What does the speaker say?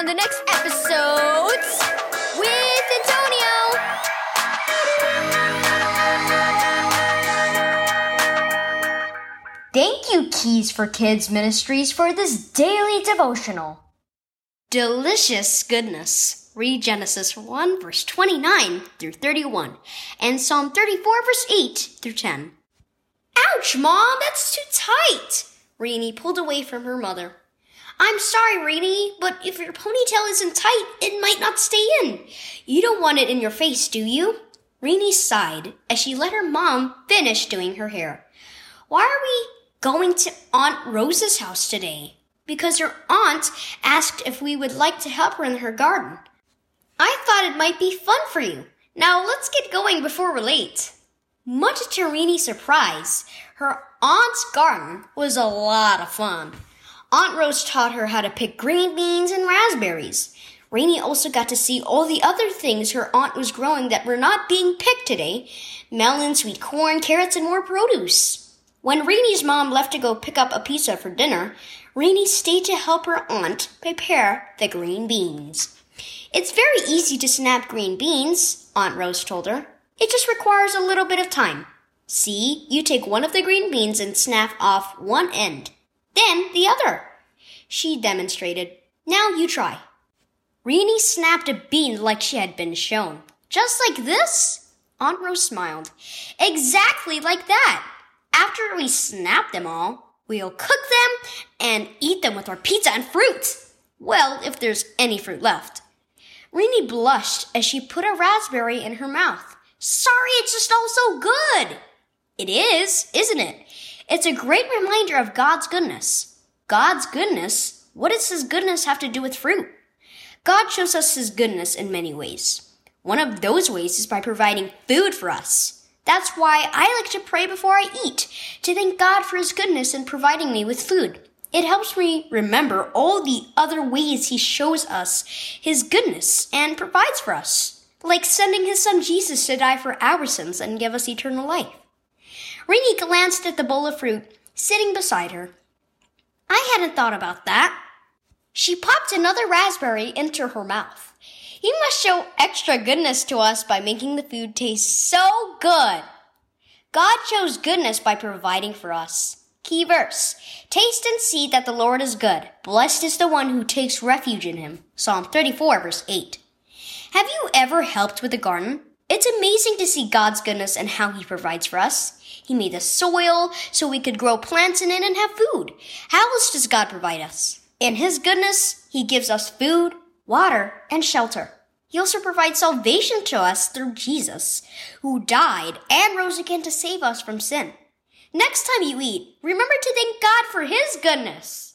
on the next epiSOWdes with Antonio. Thank you, Keys for Kids Ministries, for this daily devotional. Delicious goodness. Read Genesis 1 verse 29 through 31 and Psalm 34 verse 8 through 10. Ouch, Mom, that's too tight. Rini pulled away from her mother. I'm sorry, Rini, but if your ponytail isn't tight, it might not stay in. You don't want it in your face, do you? Rini sighed as she let her mom finish doing her hair. Why are we going to Aunt Rose's house today because her aunt asked if we would like to help her in her garden. I thought it might be fun for you. Now let's get going before we're late. Much to Rini's surprise, her aunt's garden was a lot of fun. Aunt Rose taught her how to pick green beans and raspberries. Rini also got to see all the other things her aunt was growing that were not being picked today melon, sweet corn, carrots, and more produce. When Rini's mom left to go pick up a pizza for dinner, Rini stayed to help her aunt prepare the green beans. It's very easy to snap green beans, Aunt Rose told her. It just requires a little bit of time. See, you take one of the green beans and snap off one end, then the other. She demonstrated. Now you try. Rini snapped a bean like she had been shown. Just like this? Aunt Rose smiled. Exactly like that. After we snap them all, we'll cook them and eat them with our pizza and fruit. Well, if there's any fruit left. Rini blushed as she put a raspberry in her mouth. Sorry, it's just all so good. It is, isn't it? It's a great reminder of God's goodness. God's goodness? What does His goodness have to do with fruit? God shows us His goodness in many ways. One of those ways is by providing food for us. That's why I like to pray before I eat, to thank God for His goodness in providing me with food. It helps me remember all the other ways He shows us His goodness and provides for us, like sending His Son Jesus to die for our sins and give us eternal life. Rini glanced at the bowl of fruit sitting beside her. I hadn't thought about that. She popped another raspberry into her mouth. He must show extra goodness to us by making the food taste so good. God shows goodness by providing for us. Key verse. Taste and see that the Lord is good. Blessed is the one who takes refuge in him. Psalm 34 verse 8. Have you ever helped with the garden? It's amazing to see God's goodness and how he provides for us. He made the soil so we could grow plants in it and have food. How else does God provide us? In his goodness, he gives us food, water, and shelter. He also provides salvation to us through Jesus, who died and rose again to save us from sin. Next time you eat, remember to thank God for His goodness.